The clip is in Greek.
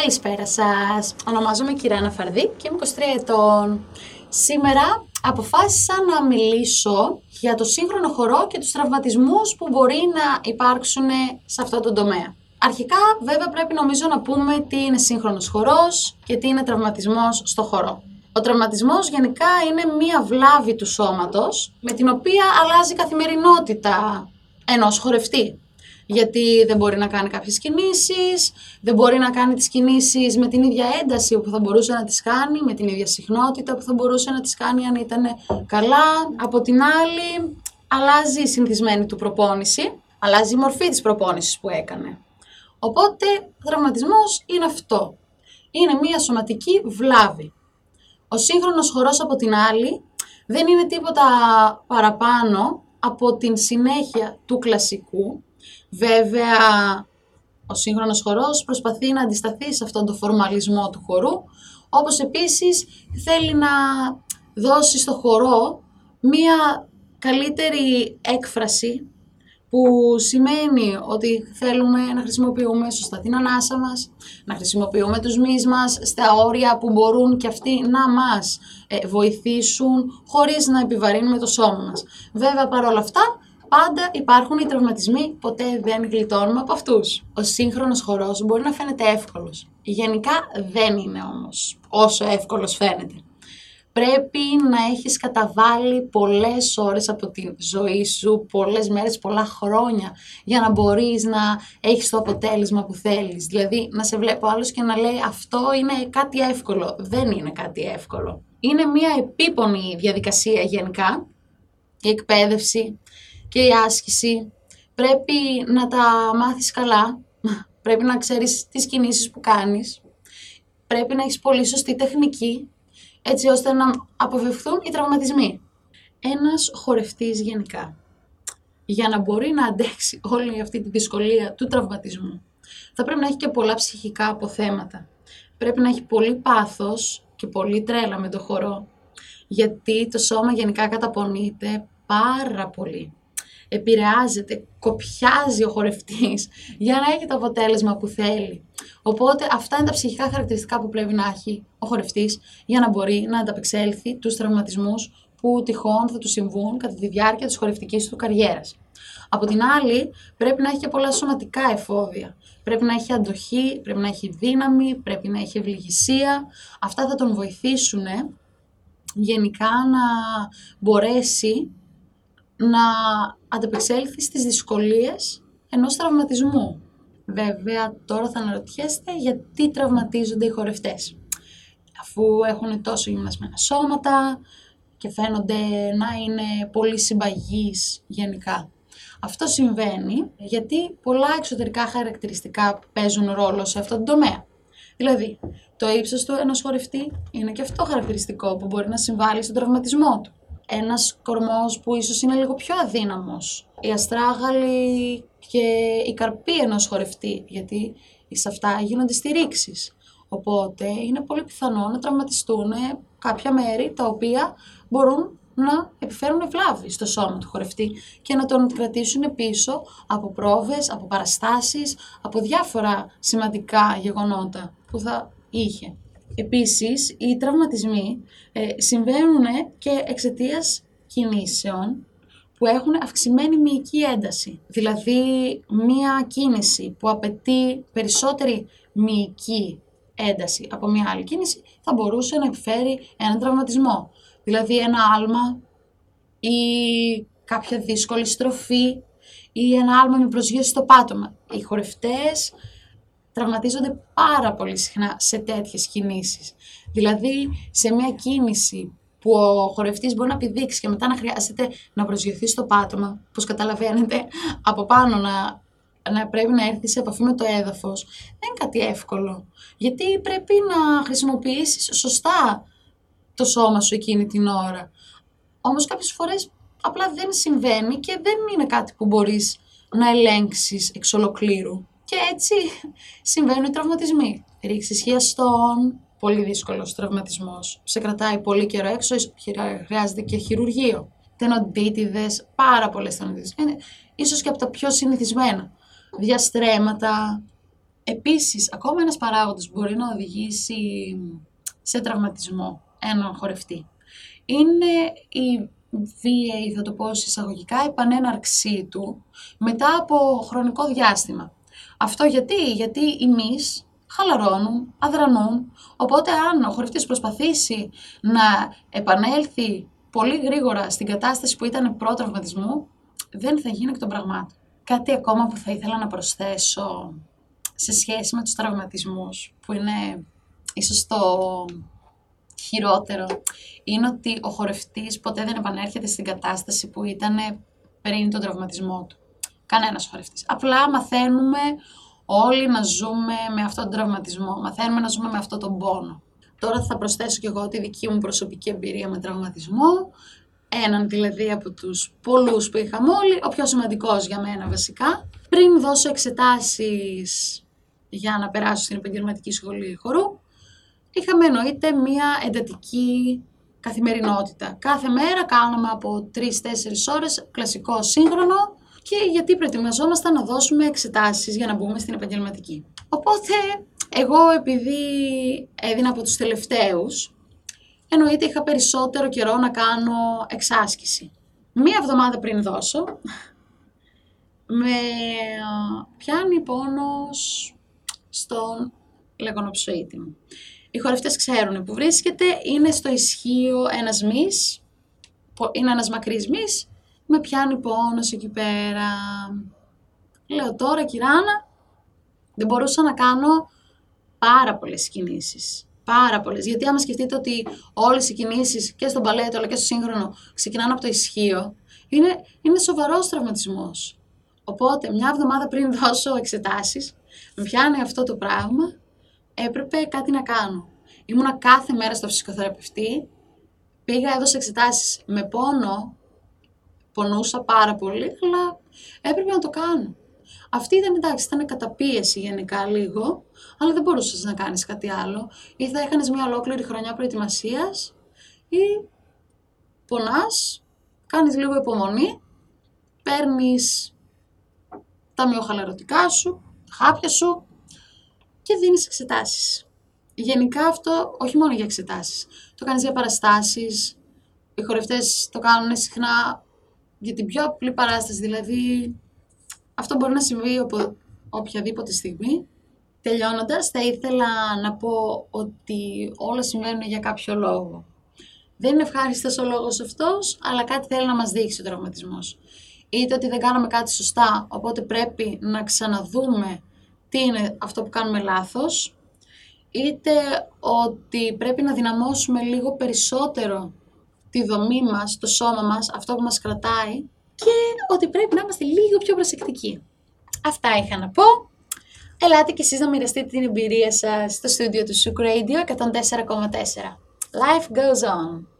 Καλησπέρα σας. Ονομάζομαι Κυράνα Φαρδί και είμαι 23 ετών. Σήμερα αποφάσισα να μιλήσω για το σύγχρονο χορό και τους τραυματισμούς που μπορεί να υπάρξουν σε αυτό το τομέα. Αρχικά, βέβαια, πρέπει νομίζω να πούμε τι είναι σύγχρονος χορός και τι είναι τραυματισμός στο χορό. Ο τραυματισμός γενικά είναι μία βλάβη του σώματος με την οποία αλλάζει η καθημερινότητα ενός χορευτή γιατί δεν μπορεί να κάνει κάποιες κινήσεις, δεν μπορεί να κάνει τις κινήσεις με την ίδια ένταση που θα μπορούσε να τις κάνει, με την ίδια συχνότητα που θα μπορούσε να τις κάνει αν ήταν καλά. Από την άλλη, αλλάζει η συνηθισμένη του προπόνηση, αλλάζει η μορφή της προπόνησης που έκανε. Οπότε, ο τραυματισμός είναι αυτό. Είναι μια σωματική βλάβη. Ο σύγχρονος χορός από την άλλη δεν είναι τίποτα παραπάνω από την συνέχεια του κλασικού, Βέβαια, ο σύγχρονος χορός προσπαθεί να αντισταθεί σε αυτόν τον φορμαλισμό του χορού, όπως επίσης θέλει να δώσει στο χορό μία καλύτερη έκφραση που σημαίνει ότι θέλουμε να χρησιμοποιούμε σωστά την ανάσα μας, να χρησιμοποιούμε τους μυς μας στα όρια που μπορούν και αυτοί να μας ε, βοηθήσουν χωρίς να επιβαρύνουμε το σώμα μας. Βέβαια παρόλα αυτά Πάντα υπάρχουν οι τραυματισμοί, ποτέ δεν γλιτώνουμε από αυτούς. Ο σύγχρονος χορός μπορεί να φαίνεται εύκολος. Γενικά δεν είναι όμως όσο εύκολος φαίνεται. Πρέπει να έχεις καταβάλει πολλές ώρες από τη ζωή σου, πολλές μέρες, πολλά χρόνια για να μπορείς να έχεις το αποτέλεσμα που θέλεις. Δηλαδή να σε βλέπω άλλος και να λέει αυτό είναι κάτι εύκολο. Δεν είναι κάτι εύκολο. Είναι μια επίπονη διαδικασία γενικά, η εκπαίδευση, και η άσκηση. Πρέπει να τα μάθεις καλά, πρέπει να ξέρεις τις κινήσεις που κάνεις, πρέπει να έχεις πολύ σωστή τεχνική, έτσι ώστε να αποφευχθούν οι τραυματισμοί. Ένας χορευτής γενικά, για να μπορεί να αντέξει όλη αυτή τη δυσκολία του τραυματισμού, θα πρέπει να έχει και πολλά ψυχικά αποθέματα. Πρέπει να έχει πολύ πάθος και πολύ τρέλα με το χορό, γιατί το σώμα γενικά καταπονείται πάρα πολύ επηρεάζεται, κοπιάζει ο χορευτής για να έχει το αποτέλεσμα που θέλει. Οπότε αυτά είναι τα ψυχικά χαρακτηριστικά που πρέπει να έχει ο χορευτής για να μπορεί να ανταπεξέλθει τους τραυματισμούς που τυχόν θα του συμβούν κατά τη διάρκεια της χορευτικής του καριέρας. Από την άλλη, πρέπει να έχει και πολλά σωματικά εφόδια. Πρέπει να έχει αντοχή, πρέπει να έχει δύναμη, πρέπει να έχει ευληγησία. Αυτά θα τον βοηθήσουν γενικά να μπορέσει να ανταπεξέλθει στις δυσκολίες ενός τραυματισμού. Βέβαια, τώρα θα αναρωτιέστε γιατί τραυματίζονται οι χορευτές. Αφού έχουν τόσο γυμνασμένα σώματα και φαίνονται να είναι πολύ συμπαγείς γενικά. Αυτό συμβαίνει γιατί πολλά εξωτερικά χαρακτηριστικά παίζουν ρόλο σε αυτό το τομέα. Δηλαδή, το ύψος του ενός χορευτή είναι και αυτό χαρακτηριστικό που μπορεί να συμβάλλει στον τραυματισμό του ένας κορμός που ίσως είναι λίγο πιο αδύναμος. Η αστράγαλη και η καρπή ενός χορευτή, γιατί σε αυτά γίνονται στηρίξεις. Οπότε είναι πολύ πιθανό να τραυματιστούν κάποια μέρη τα οποία μπορούν να επιφέρουν βλάβη στο σώμα του χορευτή και να τον κρατήσουν πίσω από πρόβες, από παραστάσεις, από διάφορα σημαντικά γεγονότα που θα είχε. Επίσης, οι τραυματισμοί ε, συμβαίνουν και εξαιτίας κινήσεων που έχουν αυξημένη μυϊκή ένταση. Δηλαδή, μία κίνηση που απαιτεί περισσότερη μυϊκή ένταση από μία άλλη κίνηση θα μπορούσε να επιφέρει έναν τραυματισμό. Δηλαδή, ένα άλμα ή κάποια δύσκολη στροφή ή ένα άλμα με προσγείωση στο πάτωμα. Οι χορευτές τραυματίζονται πάρα πολύ συχνά σε τέτοιες κινήσεις. Δηλαδή, σε μια κίνηση που ο χορευτής μπορεί να πηδήξει και μετά να χρειάζεται να προσγειωθεί στο πάτωμα, πως καταλαβαίνετε, από πάνω να, να πρέπει να έρθει σε επαφή με το έδαφος, δεν είναι κάτι εύκολο. Γιατί πρέπει να χρησιμοποιήσεις σωστά το σώμα σου εκείνη την ώρα. Όμως κάποιες φορές απλά δεν συμβαίνει και δεν είναι κάτι που μπορείς να ελέγξεις εξ ολοκλήρου. Και έτσι συμβαίνουν οι τραυματισμοί. Ρίξεις χιαστών, πολύ δύσκολος τραυματισμός. Σε κρατάει πολύ καιρό έξω, χρειάζεται και χειρουργείο. Τενοντίτιδες, πάρα πολλές τενοντίτιδες. Είναι ίσως και από τα πιο συνηθισμένα. Διαστρέματα, Επίσης, ακόμα ένας παράγοντας που μπορεί να οδηγήσει σε τραυματισμό έναν χορευτή είναι η βίαιη, θα το πω εισαγωγικά, επανέναρξή του μετά από χρονικό διάστημα. Αυτό γιατί, γιατί οι μυς χαλαρώνουν, αδρανούν, οπότε αν ο χορευτής προσπαθήσει να επανέλθει πολύ γρήγορα στην κατάσταση που ήταν προ-τραυματισμού, δεν θα γίνει εκ των πραγμάτων. Κάτι ακόμα που θα ήθελα να προσθέσω σε σχέση με τους τραυματισμούς, που είναι ίσως το χειρότερο, είναι ότι ο χορευτής ποτέ δεν επανέρχεται στην κατάσταση που ήταν πριν τον τραυματισμό του. Κανένας χορευτής. Απλά μαθαίνουμε όλοι να ζούμε με αυτόν τον τραυματισμό, μαθαίνουμε να ζούμε με αυτόν τον πόνο. Τώρα θα προσθέσω και εγώ τη δική μου προσωπική εμπειρία με τραυματισμό, έναν δηλαδή από τους πολλούς που είχαμε όλοι, ο πιο σημαντικός για μένα βασικά. Πριν δώσω εξετάσεις για να περάσω στην επαγγελματική σχολή χορού, είχαμε εννοείται μία εντατική καθημερινότητα. Κάθε μέρα κάναμε από 3-4 ώρες κλασικό σύγχρονο και γιατί προετοιμαζόμασταν να δώσουμε εξετάσεις για να μπούμε στην επαγγελματική. Οπότε, εγώ επειδή έδινα από τους τελευταίους, εννοείται είχα περισσότερο καιρό να κάνω εξάσκηση. Μία εβδομάδα πριν δώσω, με πιάνει πόνος στον λεγονοψοίτη μου. Οι χορευτές ξέρουν που βρίσκεται, είναι στο ισχύο ένας μυς, είναι ένας μακρύς μυς, με πιάνει πόνος εκεί πέρα. Λέω τώρα κυράνα, δεν μπορούσα να κάνω πάρα πολλές κινήσεις. Πάρα πολλές. Γιατί άμα σκεφτείτε ότι όλες οι κινήσεις και στον παλέτο αλλά και στο σύγχρονο ξεκινάνε από το ισχύο, είναι, είναι σοβαρός τραυματισμός. Οπότε, μια εβδομάδα πριν δώσω εξετάσεις, με πιάνει αυτό το πράγμα, έπρεπε κάτι να κάνω. Ήμουνα κάθε μέρα στο φυσικοθεραπευτή, πήγα, έδωσα εξετάσεις με πόνο, πονούσα πάρα πολύ, αλλά έπρεπε να το κάνω. Αυτή ήταν εντάξει, ήταν καταπίεση γενικά λίγο, αλλά δεν μπορούσες να κάνεις κάτι άλλο. Ή θα έκανε μια ολόκληρη χρονιά προετοιμασίας, ή πονάς, κάνεις λίγο υπομονή, παίρνεις τα μειοχαλαρωτικά σου, τα χάπια σου και δίνεις εξετάσεις. Γενικά αυτό όχι μόνο για εξετάσεις. Το κάνεις για παραστάσεις. Οι χορευτές το κάνουν συχνά για την πιο απλή παράσταση, δηλαδή αυτό μπορεί να συμβεί από οποιαδήποτε στιγμή. Τελειώνοντας, θα ήθελα να πω ότι όλα συμβαίνουν για κάποιο λόγο. Δεν είναι ευχάριστος ο λόγος αυτός, αλλά κάτι θέλει να μας δείξει ο τραυματισμός. Είτε ότι δεν κάναμε κάτι σωστά, οπότε πρέπει να ξαναδούμε τι είναι αυτό που κάνουμε λάθος, είτε ότι πρέπει να δυναμώσουμε λίγο περισσότερο τη δομή μας, το σώμα μας, αυτό που μας κρατάει και ότι πρέπει να είμαστε λίγο πιο προσεκτικοί. Αυτά είχα να πω. Ελάτε και εσείς να μοιραστείτε την εμπειρία σας στο στούντιο του Suk Radio 104,4. Life goes on.